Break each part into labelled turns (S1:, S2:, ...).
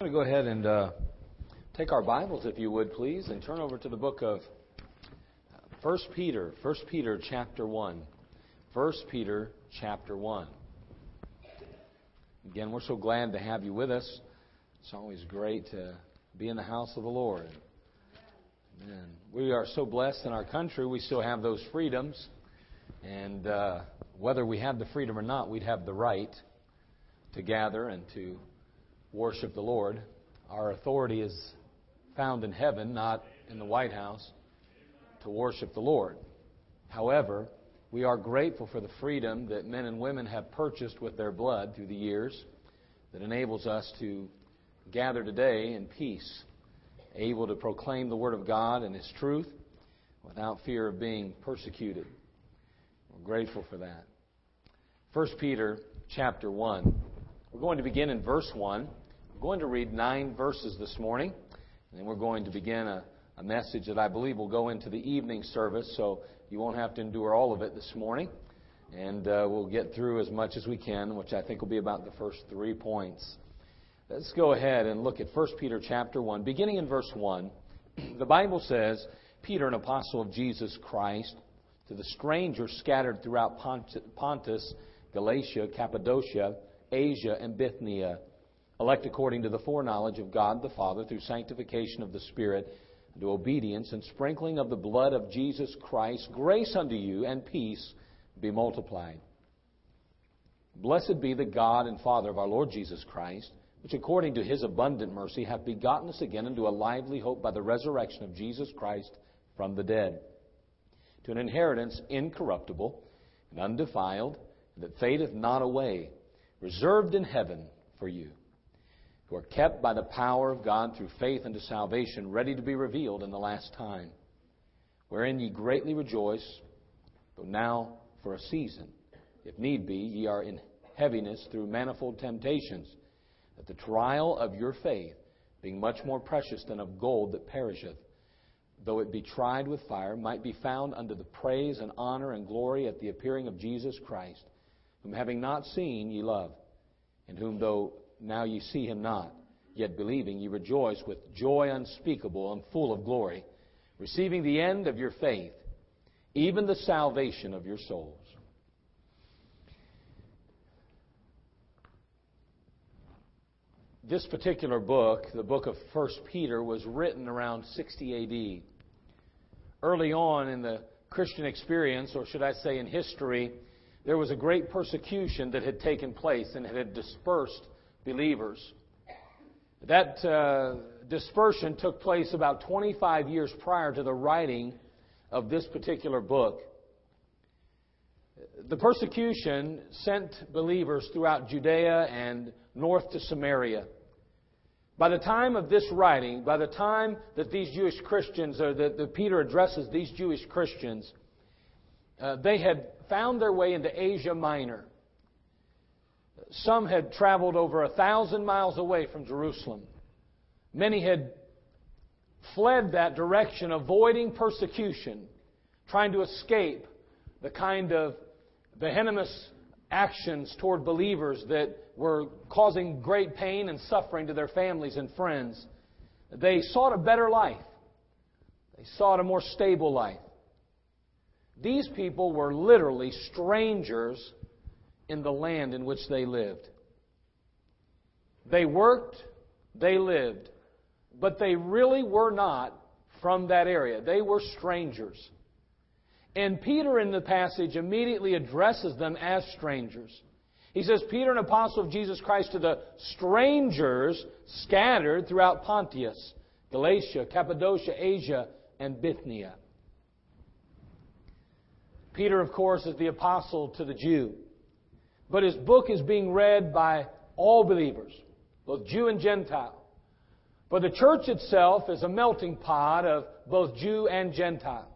S1: I'm going to go ahead and uh, take our Bibles, if you would, please, and turn over to the book of 1 Peter. 1 Peter chapter 1. 1 Peter chapter 1. Again, we're so glad to have you with us. It's always great to be in the house of the Lord. We are so blessed in our country, we still have those freedoms. And uh, whether we have the freedom or not, we'd have the right to gather and to worship the Lord. Our authority is found in heaven, not in the White House, to worship the Lord. However, we are grateful for the freedom that men and women have purchased with their blood through the years that enables us to gather today in peace, able to proclaim the Word of God and His truth without fear of being persecuted. We're grateful for that. 1 Peter chapter 1. We're going to begin in verse 1. Going to read nine verses this morning, and then we're going to begin a, a message that I believe will go into the evening service, so you won't have to endure all of it this morning. And uh, we'll get through as much as we can, which I think will be about the first three points. Let's go ahead and look at 1 Peter chapter 1. Beginning in verse 1, the Bible says, Peter, an apostle of Jesus Christ, to the strangers scattered throughout Pontus, Galatia, Cappadocia, Asia, and Bithynia elect according to the foreknowledge of God the Father through sanctification of the Spirit, to obedience and sprinkling of the blood of Jesus Christ, grace unto you and peace be multiplied. Blessed be the God and Father of our Lord Jesus Christ, which according to his abundant mercy hath begotten us again into a lively hope by the resurrection of Jesus Christ from the dead, to an inheritance incorruptible and undefiled, that fadeth not away, reserved in heaven for you are kept by the power of God through faith unto salvation, ready to be revealed in the last time, wherein ye greatly rejoice, though now for a season, if need be, ye are in heaviness through manifold temptations, that the trial of your faith, being much more precious than of gold that perisheth, though it be tried with fire, might be found unto the praise and honor and glory at the appearing of Jesus Christ, whom having not seen ye love, and whom though now ye see him not. Yet believing, ye rejoice with joy unspeakable and full of glory, receiving the end of your faith, even the salvation of your souls. This particular book, the book of 1 Peter, was written around 60 AD. Early on in the Christian experience, or should I say in history, there was a great persecution that had taken place and had dispersed believers. That uh, dispersion took place about 25 years prior to the writing of this particular book. The persecution sent believers throughout Judea and north to Samaria. By the time of this writing, by the time that these Jewish Christians, or that, Peter addresses these Jewish Christians, uh, they had found their way into Asia Minor. Some had traveled over a thousand miles away from Jerusalem. Many had fled that direction, avoiding persecution, trying to escape the kind of venomous actions toward believers that were causing great pain and suffering to their families and friends. They sought a better life. They sought a more stable life. These people were literally strangers in the land in which they lived. They worked, they lived, but they really were not from that area. They were strangers. And Peter in the passage immediately addresses them as strangers. He says, Peter, an apostle of Jesus Christ, to the strangers scattered throughout Pontus, Galatia, Cappadocia, Asia, and Bithynia. Peter, of course, is the apostle to the Jew. But his book is being read by all believers, both Jew and Gentile. But the church itself is a melting pot of both Jew and Gentile.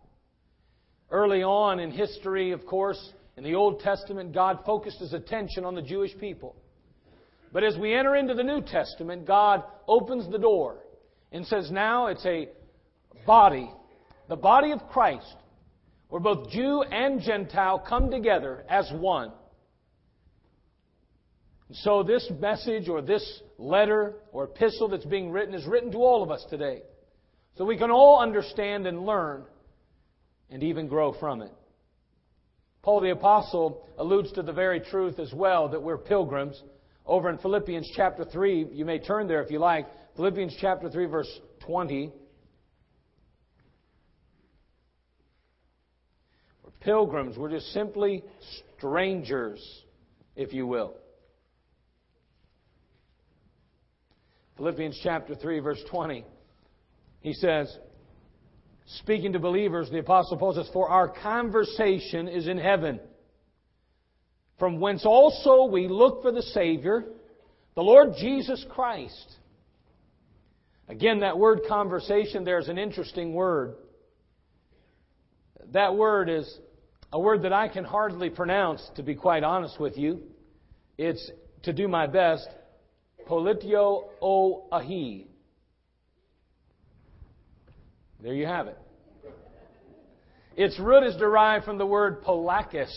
S1: Early on in history, of course, in the Old Testament, God focused his attention on the Jewish people. But as we enter into the New Testament, God opens the door and says, now it's a body, the body of Christ, where both Jew and Gentile come together as one. So this message or this letter or epistle that's being written is written to all of us today. So we can all understand and learn and even grow from it. Paul the Apostle alludes to the very truth as well that we're pilgrims. Over in Philippians chapter 3, you may turn there if you like. Philippians chapter 3, verse 20. We're pilgrims. We're just simply strangers, if you will. Philippians chapter 3, verse 20. He says, speaking to believers, the Apostle Paul says, For our conversation is in heaven, from whence also we look for the Savior, the Lord Jesus Christ. Again, that word conversation there is an interesting word. That word is a word that I can hardly pronounce, to be quite honest with you. It's, to do my best, Politio o ahi. There you have it. Its root is derived from the word polakis,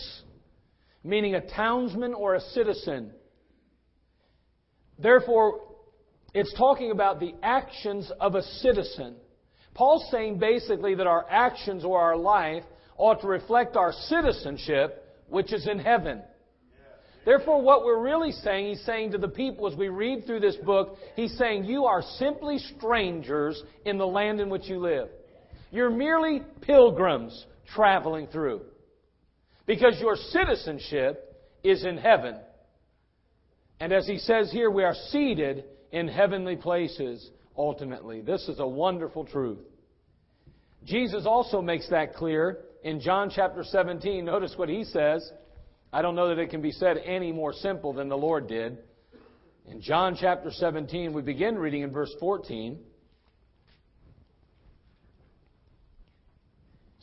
S1: meaning a townsman or a citizen. Therefore, it's talking about the actions of a citizen. Paul's saying basically that our actions or our life ought to reflect our citizenship, which is in heaven. Therefore, what we're really saying, he's saying to the people as we read through this book, he's saying, You are simply strangers in the land in which you live. You're merely pilgrims traveling through. Because your citizenship is in heaven. And as he says here, we are seated in heavenly places ultimately. This is a wonderful truth. Jesus also makes that clear in John chapter 17. Notice what he says. I don't know that it can be said any more simple than the Lord did. In John chapter 17, we begin reading in verse 14.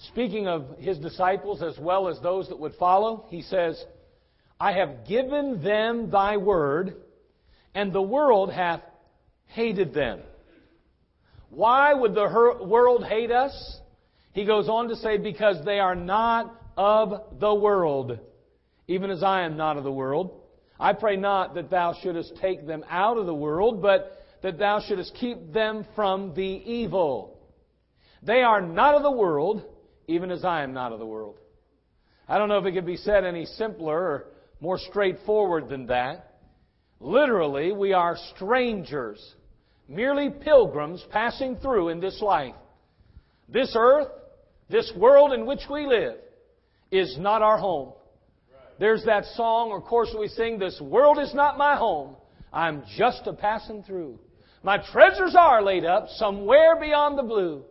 S1: Speaking of his disciples as well as those that would follow, he says, I have given them thy word, and the world hath hated them. Why would the world hate us? He goes on to say, because they are not of the world even as I am not of the world. I pray not that thou shouldest take them out of the world, but that thou shouldest keep them from the evil. They are not of the world, even as I am not of the world. I don't know if it could be said any simpler or more straightforward than that. Literally, we are strangers, merely pilgrims passing through in this life. This earth, this world in which we live, is not our home. There's that song or chorus we sing, This world is not my home. I'm just a passing through. My treasures are laid up somewhere beyond the blue.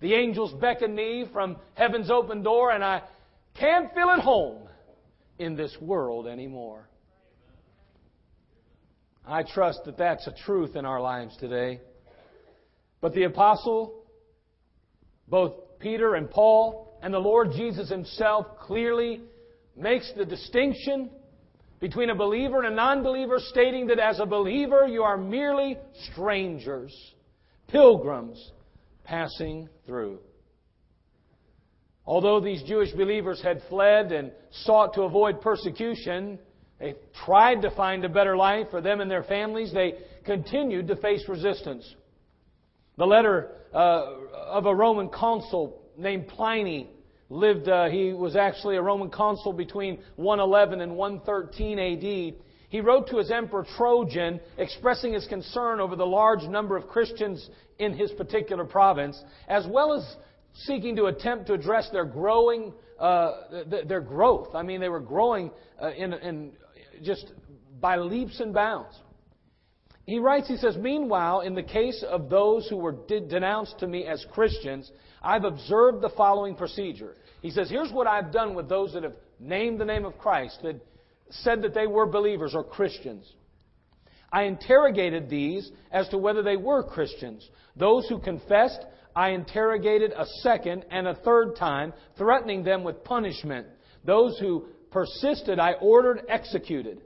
S1: The angels beckon me from heaven's open door, and I can't feel at home in this world anymore. I trust that that's a truth in our lives today. But the apostle, both Peter and Paul, and the Lord Jesus himself clearly makes the distinction between a believer and a non believer, stating that as a believer you are merely strangers, pilgrims passing through. Although these Jewish believers had fled and sought to avoid persecution, they tried to find a better life for them and their families, they continued to face resistance. The letter uh, of a Roman consul named Pliny lived, uh, he was actually a Roman consul between 111 and 113 AD. He wrote to his emperor Trajan expressing his concern over the large number of Christians in his particular province, as well as seeking to attempt to address their growing, uh, their growth. I mean, they were growing uh, in, in just by leaps and bounds. He writes, he says, Meanwhile, in the case of those who were denounced to me as Christians, I've observed the following procedure. He says, Here's what I've done with those that have named the name of Christ, that said that they were believers or Christians. I interrogated these as to whether they were Christians. Those who confessed, I interrogated a second and a third time, threatening them with punishment. Those who persisted, I ordered executed.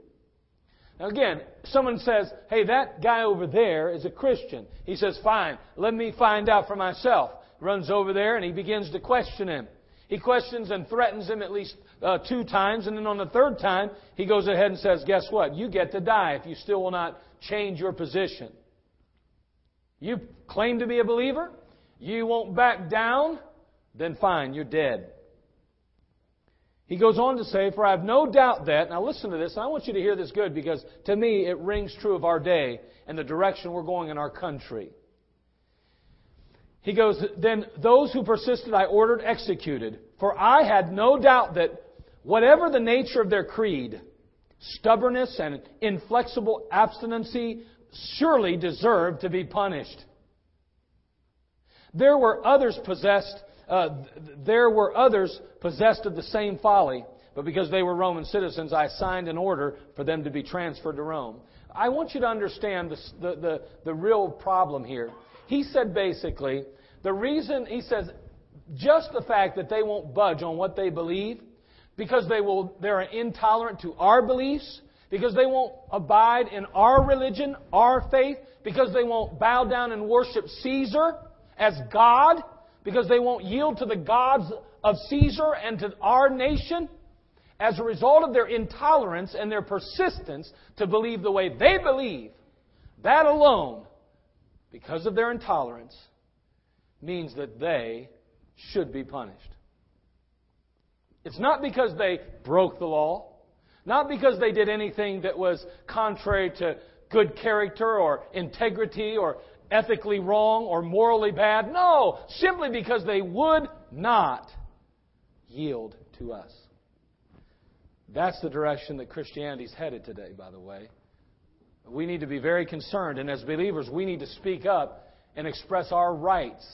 S1: Now again, someone says, hey, that guy over there is a Christian. He says, fine, let me find out for myself. Runs over there and he begins to question him. He questions and threatens him at least uh, two times, and then on the third time, he goes ahead and says, Guess what? You get to die if you still will not change your position. You claim to be a believer, you won't back down, then fine, you're dead. He goes on to say, For I have no doubt that, now listen to this, and I want you to hear this good because to me it rings true of our day and the direction we're going in our country. He goes, Then those who persisted I ordered executed, for I had no doubt that whatever the nature of their creed, stubbornness and inflexible abstinency surely deserved to be punished. There were others possessed, uh, there were others possessed of the same folly, but because they were Roman citizens, I signed an order for them to be transferred to Rome. I want you to understand the, the, the, the real problem here. He said basically, the reason, he says, just the fact that they won't budge on what they believe, because they will, they're intolerant to our beliefs, because they won't abide in our religion, our faith, because they won't bow down and worship Caesar as God, because they won't yield to the gods of Caesar and to our nation. As a result of their intolerance and their persistence to believe the way they believe, that alone, because of their intolerance, means that they should be punished. It's not because they broke the law, not because they did anything that was contrary to good character or integrity or ethically wrong or morally bad. No, simply because they would not yield to us. That's the direction that Christianity is headed today, by the way. We need to be very concerned, and as believers, we need to speak up and express our rights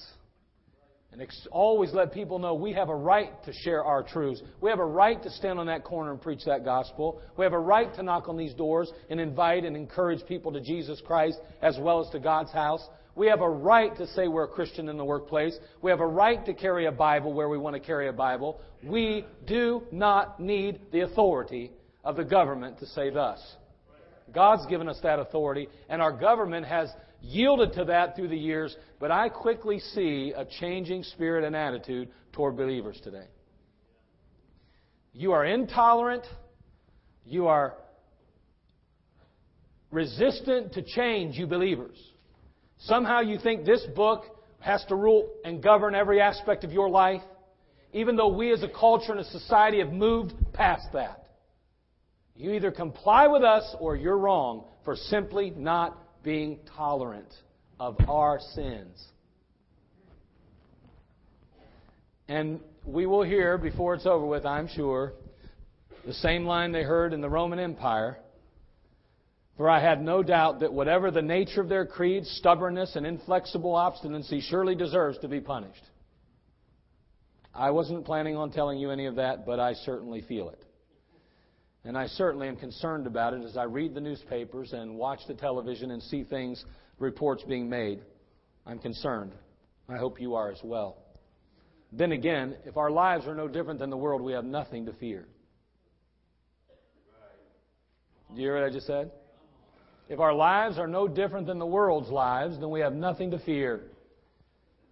S1: and ex- always let people know we have a right to share our truths. We have a right to stand on that corner and preach that gospel. We have a right to knock on these doors and invite and encourage people to Jesus Christ as well as to God's house. We have a right to say we're a Christian in the workplace. We have a right to carry a Bible where we want to carry a Bible. We do not need the authority of the government to save us. God's given us that authority, and our government has yielded to that through the years, but I quickly see a changing spirit and attitude toward believers today. You are intolerant. You are resistant to change, you believers. Somehow you think this book has to rule and govern every aspect of your life, even though we as a culture and a society have moved past that. You either comply with us or you're wrong for simply not being tolerant of our sins. And we will hear, before it's over with, I'm sure, the same line they heard in the Roman Empire. For I have no doubt that whatever the nature of their creed, stubbornness and inflexible obstinacy surely deserves to be punished. I wasn't planning on telling you any of that, but I certainly feel it. And I certainly am concerned about it as I read the newspapers and watch the television and see things, reports being made. I'm concerned. I hope you are as well. Then again, if our lives are no different than the world, we have nothing to fear. Do you hear what I just said? If our lives are no different than the world's lives, then we have nothing to fear.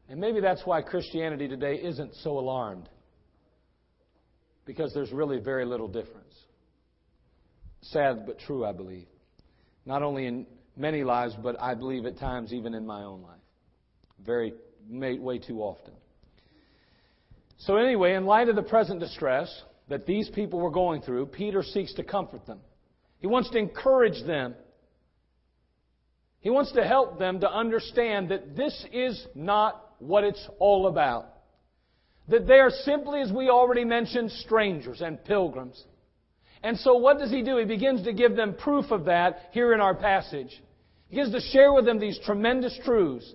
S1: And maybe that's why Christianity today isn't so alarmed. Because there's really very little difference. Sad but true, I believe. Not only in many lives, but I believe at times even in my own life. Very, way too often. So, anyway, in light of the present distress that these people were going through, Peter seeks to comfort them. He wants to encourage them. He wants to help them to understand that this is not what it's all about. That they are simply, as we already mentioned, strangers and pilgrims. And so what does he do? He begins to give them proof of that here in our passage. He begins to share with them these tremendous truths.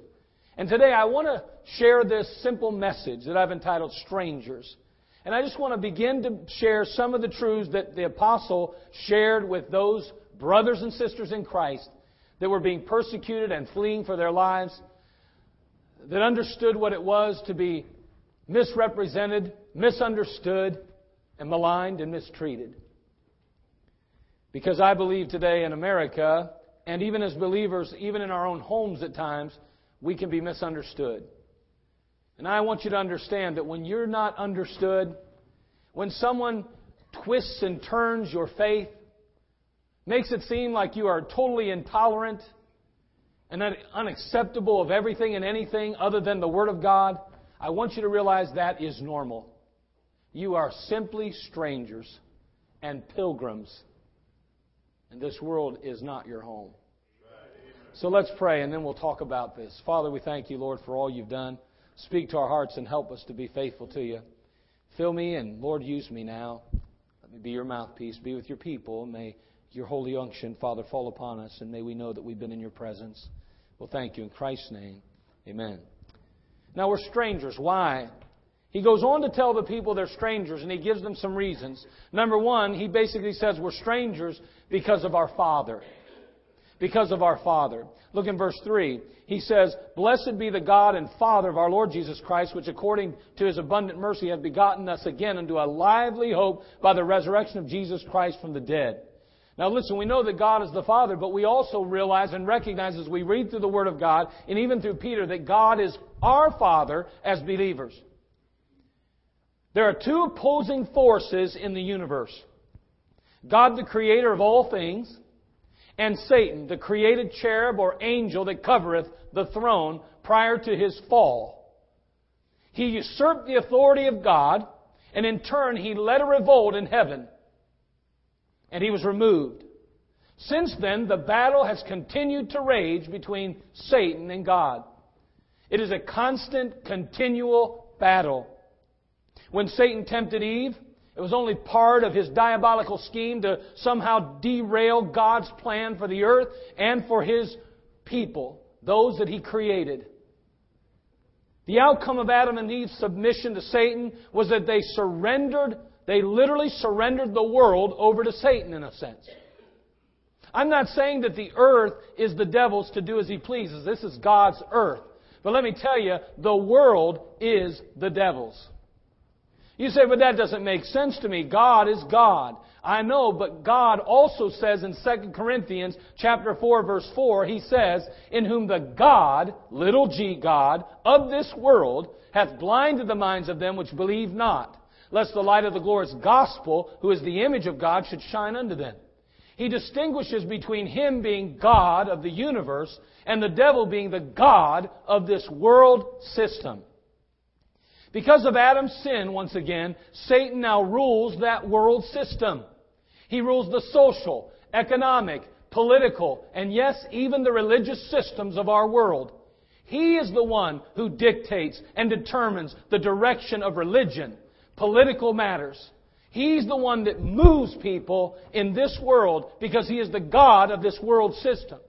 S1: And today I want to share this simple message that I've entitled Strangers. And I just want to begin to share some of the truths that the apostle shared with those brothers and sisters in Christ that were being persecuted and fleeing for their lives, that understood what it was to be misrepresented, misunderstood, and maligned and mistreated. Because I believe today in America, and even as believers, even in our own homes at times, we can be misunderstood. And I want you to understand that when you're not understood, when someone twists and turns your faith, makes it seem like you are totally intolerant and unacceptable of everything and anything other than the Word of God, I want you to realize that is normal. You are simply strangers and pilgrims, and this world is not your home. So let's pray, and then we'll talk about this. Father, we thank you, Lord, for all you've done. Speak to our hearts and help us to be faithful to you. Fill me, and Lord, use me now. Let me be your mouthpiece. Be with your people. May your holy unction, Father, fall upon us, and may we know that we've been in your presence. Well, thank you. In Christ's name, amen. Now, we're strangers. Why? He goes on to tell the people they're strangers, and he gives them some reasons. Number one, he basically says we're strangers because of our Father because of our Father. Look in verse 3. He says, Blessed be the God and Father of our Lord Jesus Christ, which according to his abundant mercy hath begotten us again unto a lively hope by the resurrection of Jesus Christ from the dead. Now listen, we know that God is the Father, but we also realize and recognize as we read through the Word of God, and even through Peter, that God is our Father as believers. There are two opposing forces in the universe. God, the creator of all things, and Satan, the created cherub or angel that covereth the throne prior to his fall. He usurped the authority of God, and in turn he led a revolt in heaven, and he was removed. Since then, the battle has continued to rage between Satan and God. It is a constant, continual battle. When Satan tempted Eve, it was only part of his diabolical scheme to somehow derail God's plan for the earth and for his people, those that he created. The outcome of Adam and Eve's submission to Satan was that they surrendered, they literally surrendered the world over to Satan in a sense. I'm not saying that the earth is the devil's to do as he pleases. This is God's earth. But let me tell you, the world is the devil's. You say, but that doesn't make sense to me. God is God. I know, but God also says in 2 Corinthians chapter 4 verse 4, he says, in whom the God, little g God, of this world hath blinded the minds of them which believe not, lest the light of the glorious gospel, who is the image of God, should shine unto them. He distinguishes between him being God of the universe and the devil being the God of this world system. Because of Adam's sin, once again, Satan now rules that world system. He rules the social, economic, political, and yes, even the religious systems of our world. He is the one who dictates and determines the direction of religion, political matters. He's the one that moves people in this world because He is the God of this world system.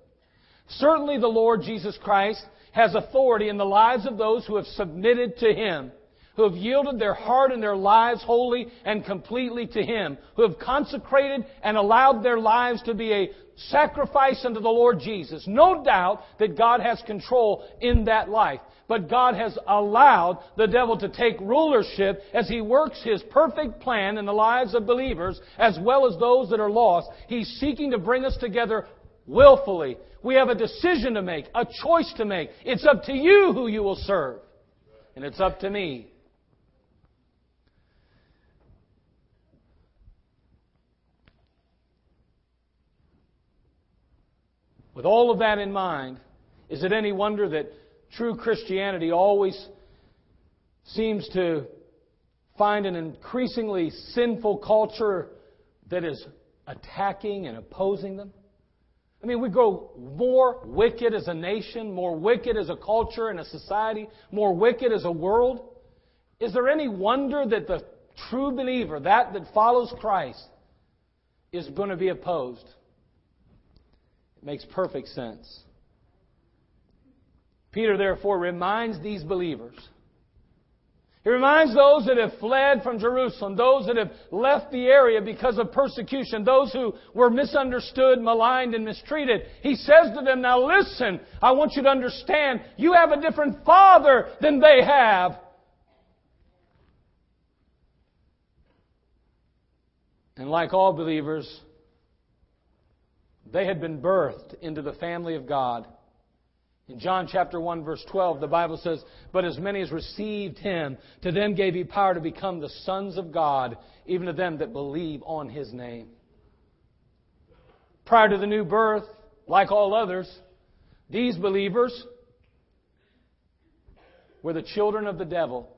S1: Certainly the Lord Jesus Christ has authority in the lives of those who have submitted to Him who have yielded their heart and their lives wholly and completely to Him, who have consecrated and allowed their lives to be a sacrifice unto the Lord Jesus. No doubt that God has control in that life. But God has allowed the devil to take rulership as he works his perfect plan in the lives of believers as well as those that are lost. He's seeking to bring us together willfully. We have a decision to make, a choice to make. It's up to you who you will serve. And it's up to me With all of that in mind, is it any wonder that true Christianity always seems to find an increasingly sinful culture that is attacking and opposing them? I mean, we grow more wicked as a nation, more wicked as a culture and a society, more wicked as a world. Is there any wonder that the true believer, that that follows Christ, is going to be opposed? Makes perfect sense. Peter, therefore, reminds these believers. He reminds those that have fled from Jerusalem, those that have left the area because of persecution, those who were misunderstood, maligned, and mistreated. He says to them, Now listen, I want you to understand, you have a different Father than they have. And like all believers, they had been birthed into the family of God. In John chapter 1 verse 12, the Bible says, But as many as received him, to them gave he power to become the sons of God, even to them that believe on his name. Prior to the new birth, like all others, these believers were the children of the devil.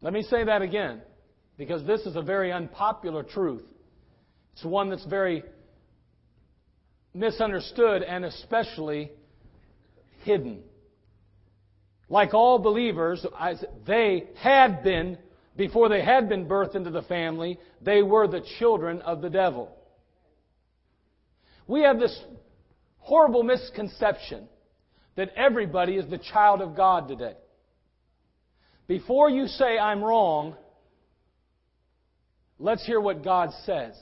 S1: Let me say that again, because this is a very unpopular truth. It's one that's very misunderstood and especially hidden. Like all believers, they had been, before they had been birthed into the family, they were the children of the devil. We have this horrible misconception that everybody is the child of God today. Before you say I'm wrong, let's hear what God says.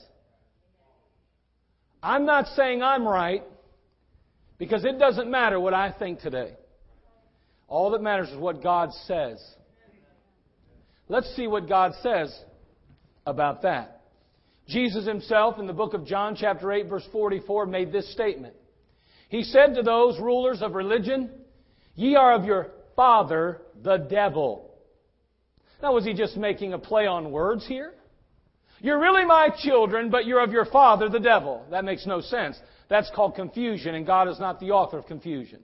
S1: I'm not saying I'm right because it doesn't matter what I think today. All that matters is what God says. Let's see what God says about that. Jesus himself in the book of John chapter 8 verse 44 made this statement. He said to those rulers of religion, Ye are of your father, the devil. Now was he just making a play on words here? You're really my children, but you're of your father, the devil. That makes no sense. That's called confusion, and God is not the author of confusion.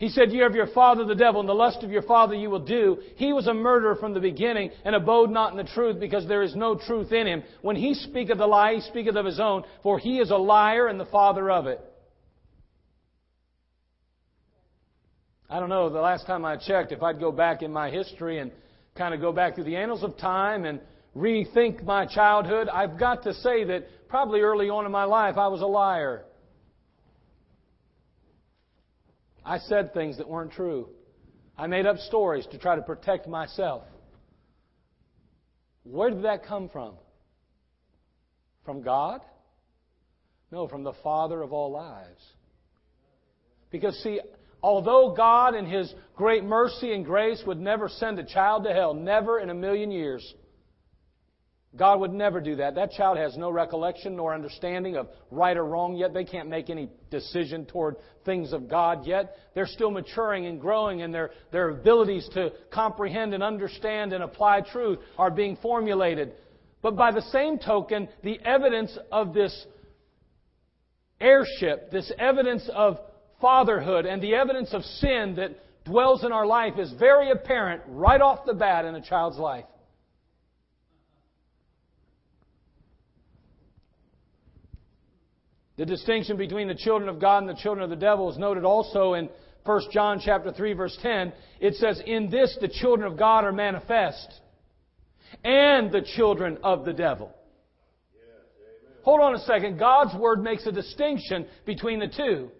S1: He said, You have your father the devil, and the lust of your father you will do. He was a murderer from the beginning, and abode not in the truth, because there is no truth in him. When he speaketh a lie, he speaketh of his own, for he is a liar and the father of it. I don't know, the last time I checked, if I'd go back in my history and kind of go back through the annals of time and rethink my childhood, I've got to say that probably early on in my life I was a liar. I said things that weren't true. I made up stories to try to protect myself. Where did that come from? From God? No, from the Father of all lives. Because, see, Although God, in His great mercy and grace, would never send a child to hell, never in a million years, God would never do that. That child has no recollection nor understanding of right or wrong yet. They can't make any decision toward things of God yet. They're still maturing and growing, and their, their abilities to comprehend and understand and apply truth are being formulated. But by the same token, the evidence of this heirship, this evidence of fatherhood and the evidence of sin that dwells in our life is very apparent right off the bat in a child's life. The distinction between the children of God and the children of the devil is noted also in 1 John chapter 3 verse 10. It says, "In this the children of God are manifest, and the children of the devil." Hold on a second. God's word makes a distinction between the two.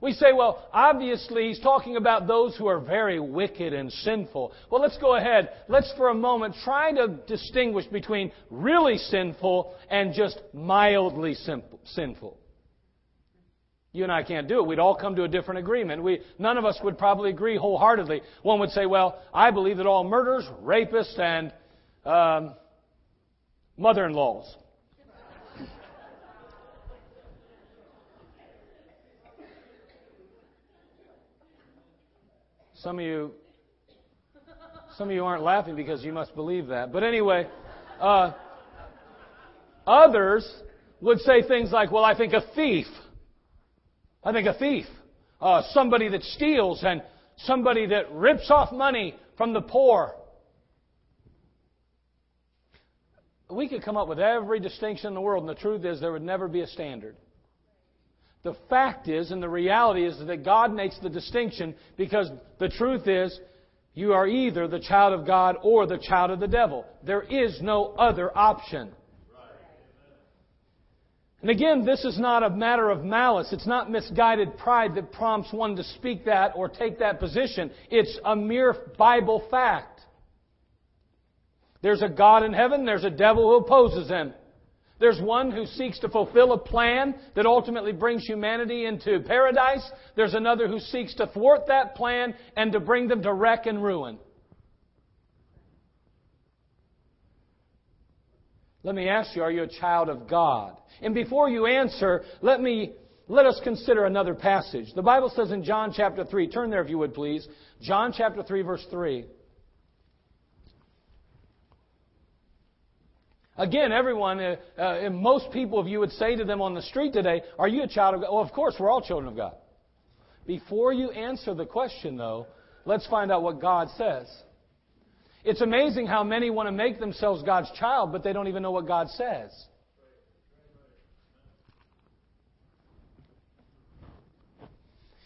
S1: We say, well, obviously he's talking about those who are very wicked and sinful. Well, let's go ahead. Let's for a moment try to distinguish between really sinful and just mildly sinful. You and I can't do it. We'd all come to a different agreement. We, none of us would probably agree wholeheartedly. One would say, well, I believe that all murderers, rapists, and um, mother-in-laws Some of you, some of you aren't laughing because you must believe that. But anyway, uh, others would say things like, "Well, I think a thief. I think a thief, uh, somebody that steals and somebody that rips off money from the poor." We could come up with every distinction in the world, and the truth is there would never be a standard. The fact is, and the reality is, that God makes the distinction because the truth is, you are either the child of God or the child of the devil. There is no other option. And again, this is not a matter of malice. It's not misguided pride that prompts one to speak that or take that position. It's a mere Bible fact. There's a God in heaven, there's a devil who opposes him. There's one who seeks to fulfill a plan that ultimately brings humanity into paradise. There's another who seeks to thwart that plan and to bring them to wreck and ruin. Let me ask you, are you a child of God? And before you answer, let me let us consider another passage. The Bible says in John chapter 3, turn there if you would please. John chapter 3, verse 3. Again, everyone, uh, uh, most people, if you would say to them on the street today, Are you a child of God? Well, of course, we're all children of God. Before you answer the question, though, let's find out what God says. It's amazing how many want to make themselves God's child, but they don't even know what God says.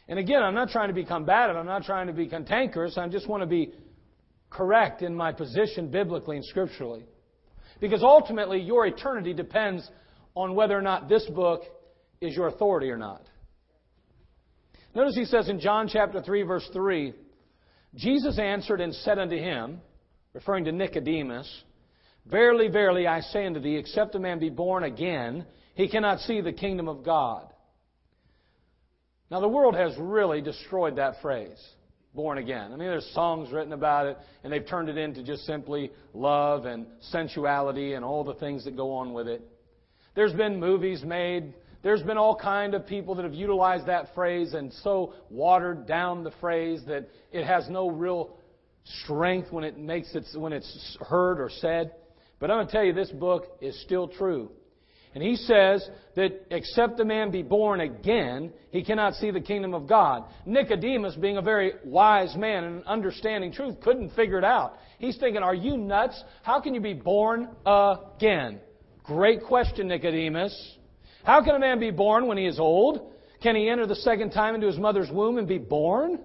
S1: And again, I'm not trying to be combative. I'm not trying to be cantankerous. I just want to be correct in my position biblically and scripturally. Because ultimately, your eternity depends on whether or not this book is your authority or not. Notice he says in John chapter 3, verse 3 Jesus answered and said unto him, referring to Nicodemus, Verily, verily, I say unto thee, except a man be born again, he cannot see the kingdom of God. Now, the world has really destroyed that phrase born again. I mean, there's songs written about it, and they've turned it into just simply love and sensuality and all the things that go on with it. There's been movies made. There's been all kind of people that have utilized that phrase and so watered down the phrase that it has no real strength when it makes it when it's heard or said. But I'm going to tell you, this book is still true. And he says that except a man be born again, he cannot see the kingdom of God. Nicodemus, being a very wise man and understanding truth, couldn't figure it out. He's thinking, Are you nuts? How can you be born again? Great question, Nicodemus. How can a man be born when he is old? Can he enter the second time into his mother's womb and be born?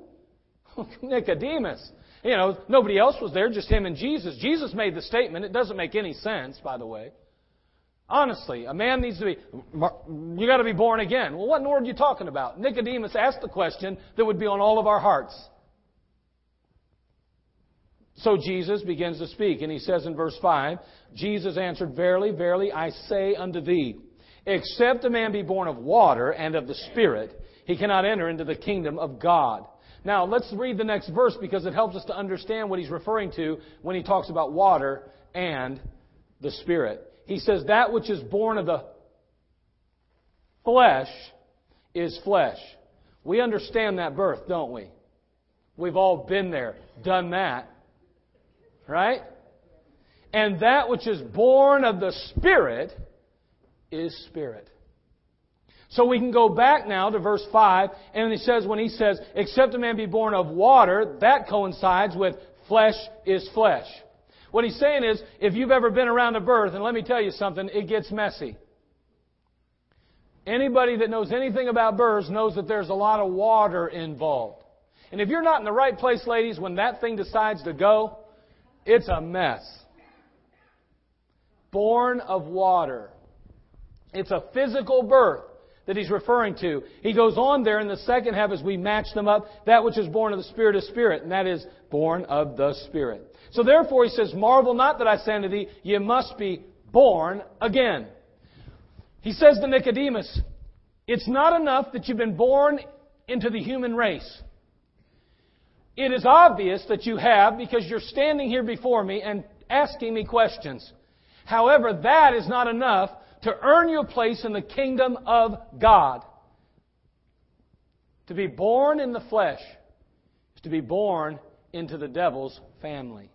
S1: Nicodemus. You know, nobody else was there, just him and Jesus. Jesus made the statement. It doesn't make any sense, by the way. Honestly, a man needs to be, you got to be born again. Well, what in the world are you talking about? Nicodemus asked the question that would be on all of our hearts. So Jesus begins to speak, and he says in verse 5 Jesus answered, Verily, verily, I say unto thee, except a man be born of water and of the Spirit, he cannot enter into the kingdom of God. Now, let's read the next verse because it helps us to understand what he's referring to when he talks about water and the Spirit. He says, That which is born of the flesh is flesh. We understand that birth, don't we? We've all been there, done that. Right? And that which is born of the Spirit is Spirit. So we can go back now to verse 5, and he says, when he says, except a man be born of water, that coincides with flesh is flesh. What he's saying is, if you've ever been around a birth, and let me tell you something, it gets messy. Anybody that knows anything about births knows that there's a lot of water involved. And if you're not in the right place, ladies, when that thing decides to go, it's a mess. Born of water. It's a physical birth that he's referring to. He goes on there in the second half as we match them up, that which is born of the Spirit is Spirit, and that is born of the Spirit. So therefore, he says, Marvel not that I say unto thee, ye must be born again. He says to Nicodemus, It's not enough that you've been born into the human race. It is obvious that you have because you're standing here before me and asking me questions. However, that is not enough to earn you a place in the kingdom of God. To be born in the flesh is to be born into the devil's family.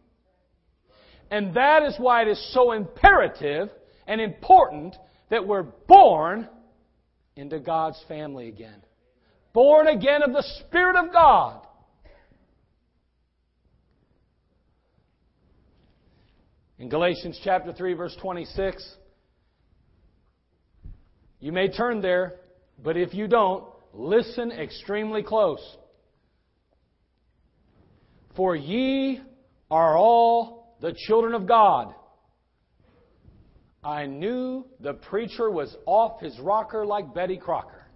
S1: And that is why it is so imperative and important that we're born into God's family again. Born again of the Spirit of God. In Galatians chapter 3 verse 26, you may turn there, but if you don't, listen extremely close. For ye are all the children of God. I knew the preacher was off his rocker like Betty Crocker.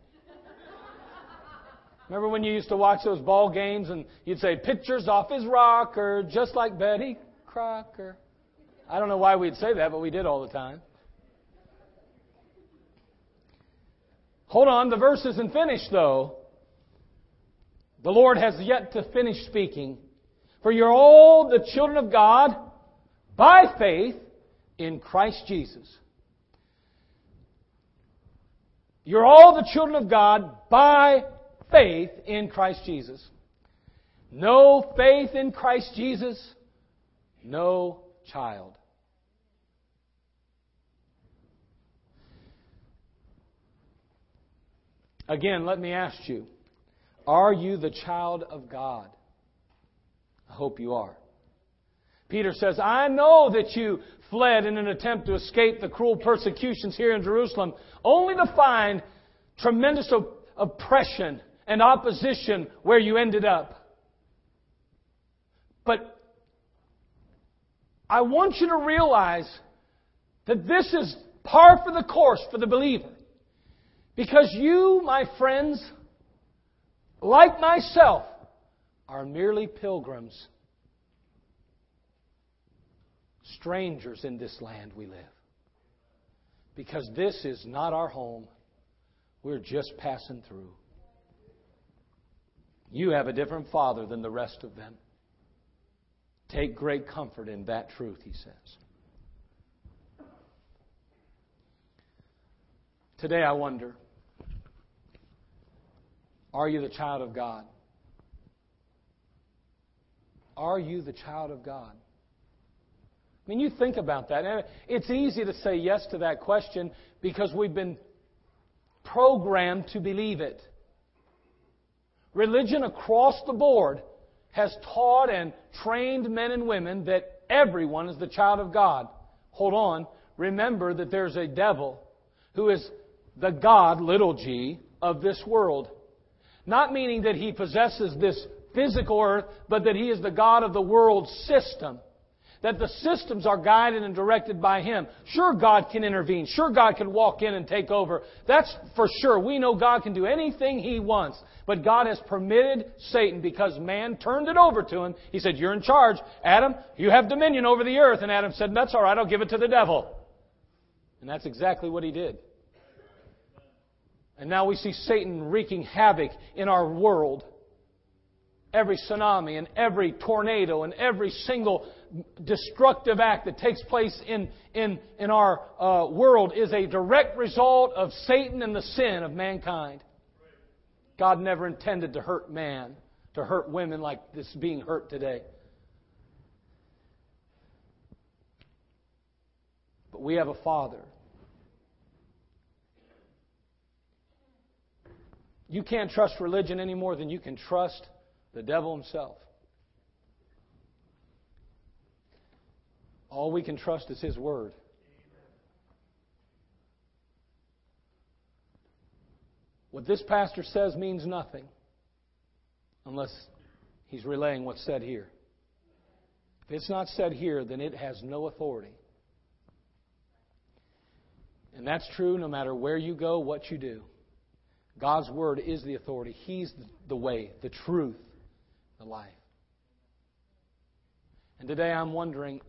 S1: Remember when you used to watch those ball games and you'd say, pictures off his rocker, just like Betty Crocker? I don't know why we'd say that, but we did all the time. Hold on, the verse isn't finished though. The Lord has yet to finish speaking. For you're all the children of God by faith in Christ Jesus. You're all the children of God by faith in Christ Jesus. No faith in Christ Jesus, no child. Again, let me ask you are you the child of God? I hope you are. Peter says, I know that you fled in an attempt to escape the cruel persecutions here in Jerusalem, only to find tremendous oppression and opposition where you ended up. But I want you to realize that this is par for the course for the believer. Because you, my friends, like myself, are merely pilgrims, strangers in this land we live. Because this is not our home, we're just passing through. You have a different father than the rest of them. Take great comfort in that truth, he says. Today I wonder are you the child of God? Are you the child of God? I mean, you think about that. And It's easy to say yes to that question because we've been programmed to believe it. Religion across the board has taught and trained men and women that everyone is the child of God. Hold on. Remember that there's a devil who is the God, little g, of this world. Not meaning that he possesses this physical earth, but that he is the God of the world system. That the systems are guided and directed by Him. Sure, God can intervene. Sure, God can walk in and take over. That's for sure. We know God can do anything He wants. But God has permitted Satan because man turned it over to him. He said, You're in charge. Adam, you have dominion over the earth. And Adam said, That's all right. I'll give it to the devil. And that's exactly what he did. And now we see Satan wreaking havoc in our world. Every tsunami and every tornado and every single destructive act that takes place in, in, in our uh, world is a direct result of Satan and the sin of mankind. God never intended to hurt man, to hurt women like this being hurt today. But we have a Father. You can't trust religion any more than you can trust the devil himself. All we can trust is His Word. What this pastor says means nothing unless he's relaying what's said here. If it's not said here, then it has no authority. And that's true no matter where you go, what you do. God's Word is the authority. He's the way, the truth, the life. And today I'm wondering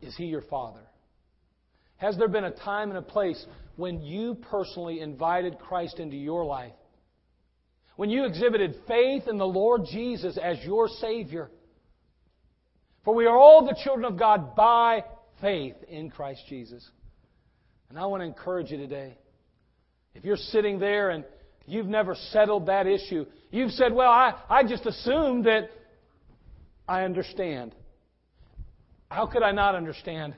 S1: is He your Father? Has there been a time and a place when you personally invited Christ into your life? When you exhibited faith in the Lord Jesus as your Savior? For we are all the children of God by faith in Christ Jesus. And I want to encourage you today. If you're sitting there and you've never settled that issue, you've said, Well, I, I just assumed that I understand. How could I not understand?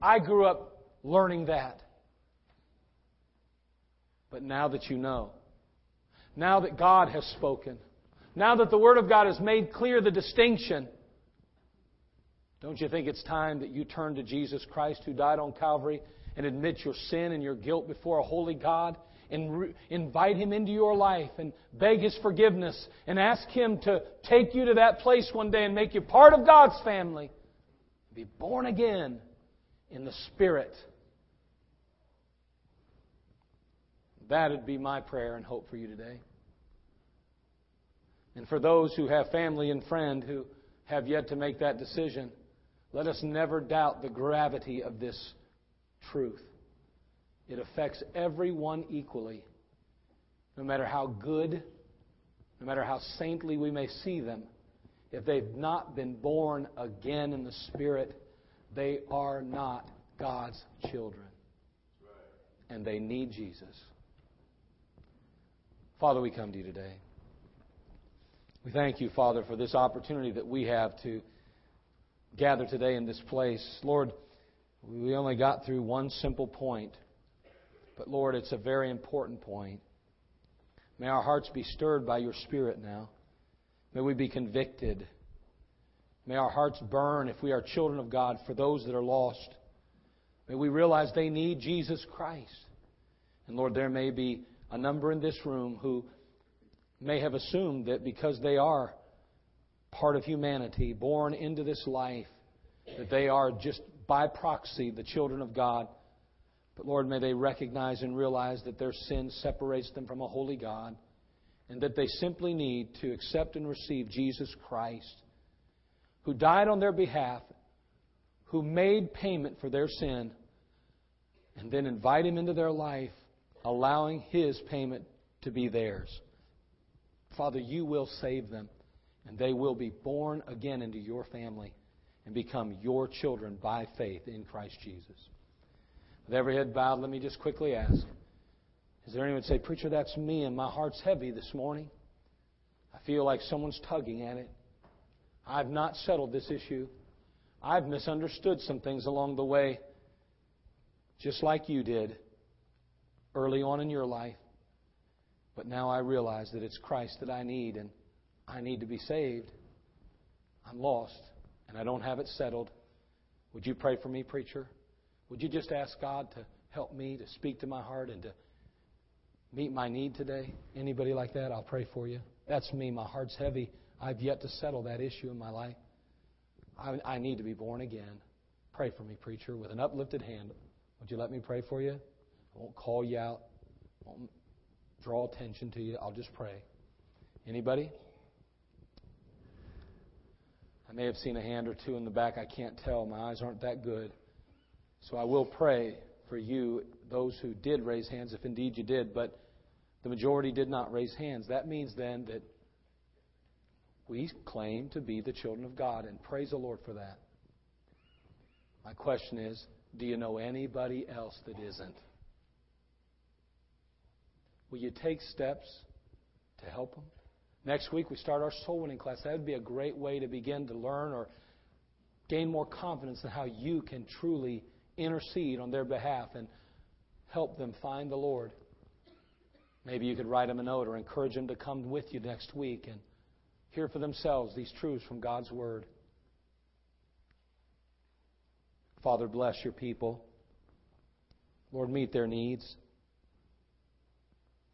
S1: I grew up learning that. But now that you know, now that God has spoken, now that the Word of God has made clear the distinction, don't you think it's time that you turn to Jesus Christ who died on Calvary and admit your sin and your guilt before a holy God and re- invite Him into your life and beg His forgiveness and ask Him to take you to that place one day and make you part of God's family? Be born again in the Spirit. That would be my prayer and hope for you today. And for those who have family and friend who have yet to make that decision, let us never doubt the gravity of this truth. It affects everyone equally, no matter how good, no matter how saintly we may see them. If they've not been born again in the Spirit, they are not God's children. and they need Jesus. Father, we come to you today. We thank you, Father, for this opportunity that we have to gather today in this place. Lord, we only got through one simple point, but Lord, it's a very important point. May our hearts be stirred by your Spirit now. May we be convicted. May our hearts burn if we are children of God for those that are lost. May we realize they need Jesus Christ. And Lord, there may be a number in this room who may have assumed that because they are part of humanity, born into this life, that they are just by proxy the children of God. But Lord, may they recognize and realize that their sin separates them from a holy God and that they simply need to accept and receive Jesus Christ, who died on their behalf, who made payment for their sin, and then invite Him into their life, allowing His payment to be theirs. Father, you will save them, and they will be born again into your family and become your children by faith in Christ Jesus. With every head bowed, let me just quickly ask Is there anyone say, Preacher, that's me, and my heart's heavy this morning? I feel like someone's tugging at it. I've not settled this issue. I've misunderstood some things along the way, just like you did early on in your life. But now I realize that it's Christ that I need, and I need to be saved. I'm lost and I don't have it settled, would you pray for me, preacher? Would you just ask God to help me to speak to my heart and to meet my need today? Anybody like that? I'll pray for you. That's me. My heart's heavy. I've yet to settle that issue in my life. I, I need to be born again. Pray for me, preacher, with an uplifted hand. Would you let me pray for you? I won't call you out. I won't draw attention to you. I'll just pray. Anybody? I may have seen a hand or two in the back. I can't tell. My eyes aren't that good. So I will pray for you, those who did raise hands, if indeed you did, but the majority did not raise hands. That means then that we claim to be the children of God, and praise the Lord for that. My question is do you know anybody else that isn't? Will you take steps to help them? Next week, we start our soul winning class. That would be a great way to begin to learn or gain more confidence in how you can truly intercede on their behalf and help them find the Lord. Maybe you could write them a note or encourage them to come with you next week and hear for themselves these truths from God's Word. Father, bless your people. Lord, meet their needs.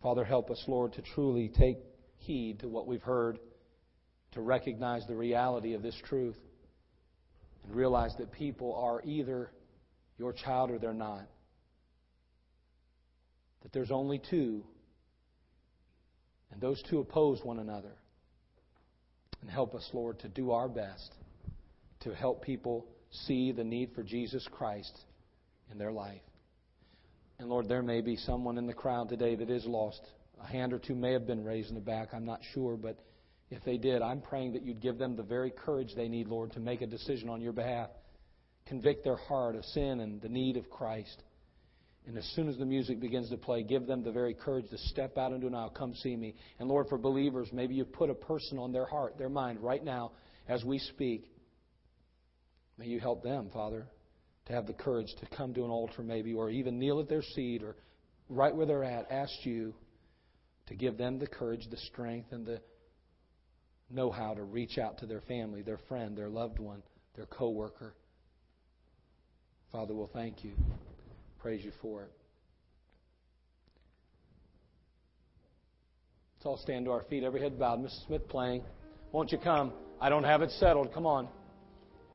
S1: Father, help us, Lord, to truly take heed to what we've heard, to recognize the reality of this truth, and realize that people are either your child or they're not. That there's only two, and those two oppose one another. And help us, Lord, to do our best to help people see the need for Jesus Christ in their life. And Lord, there may be someone in the crowd today that is lost a hand or two may have been raised in the back. I'm not sure, but if they did, I'm praying that you'd give them the very courage they need, Lord, to make a decision on your behalf. Convict their heart of sin and the need of Christ. And as soon as the music begins to play, give them the very courage to step out into an aisle. Come see me. And Lord, for believers, maybe you put a person on their heart, their mind, right now as we speak. May you help them, Father, to have the courage to come to an altar, maybe, or even kneel at their seat, or right where they're at, ask you to give them the courage, the strength, and the know how to reach out to their family, their friend, their loved one, their coworker. Father, we'll thank you. Praise you for it. Let's all stand to our feet, every head bowed. Mrs. Smith playing. Won't you come? I don't have it settled. Come on.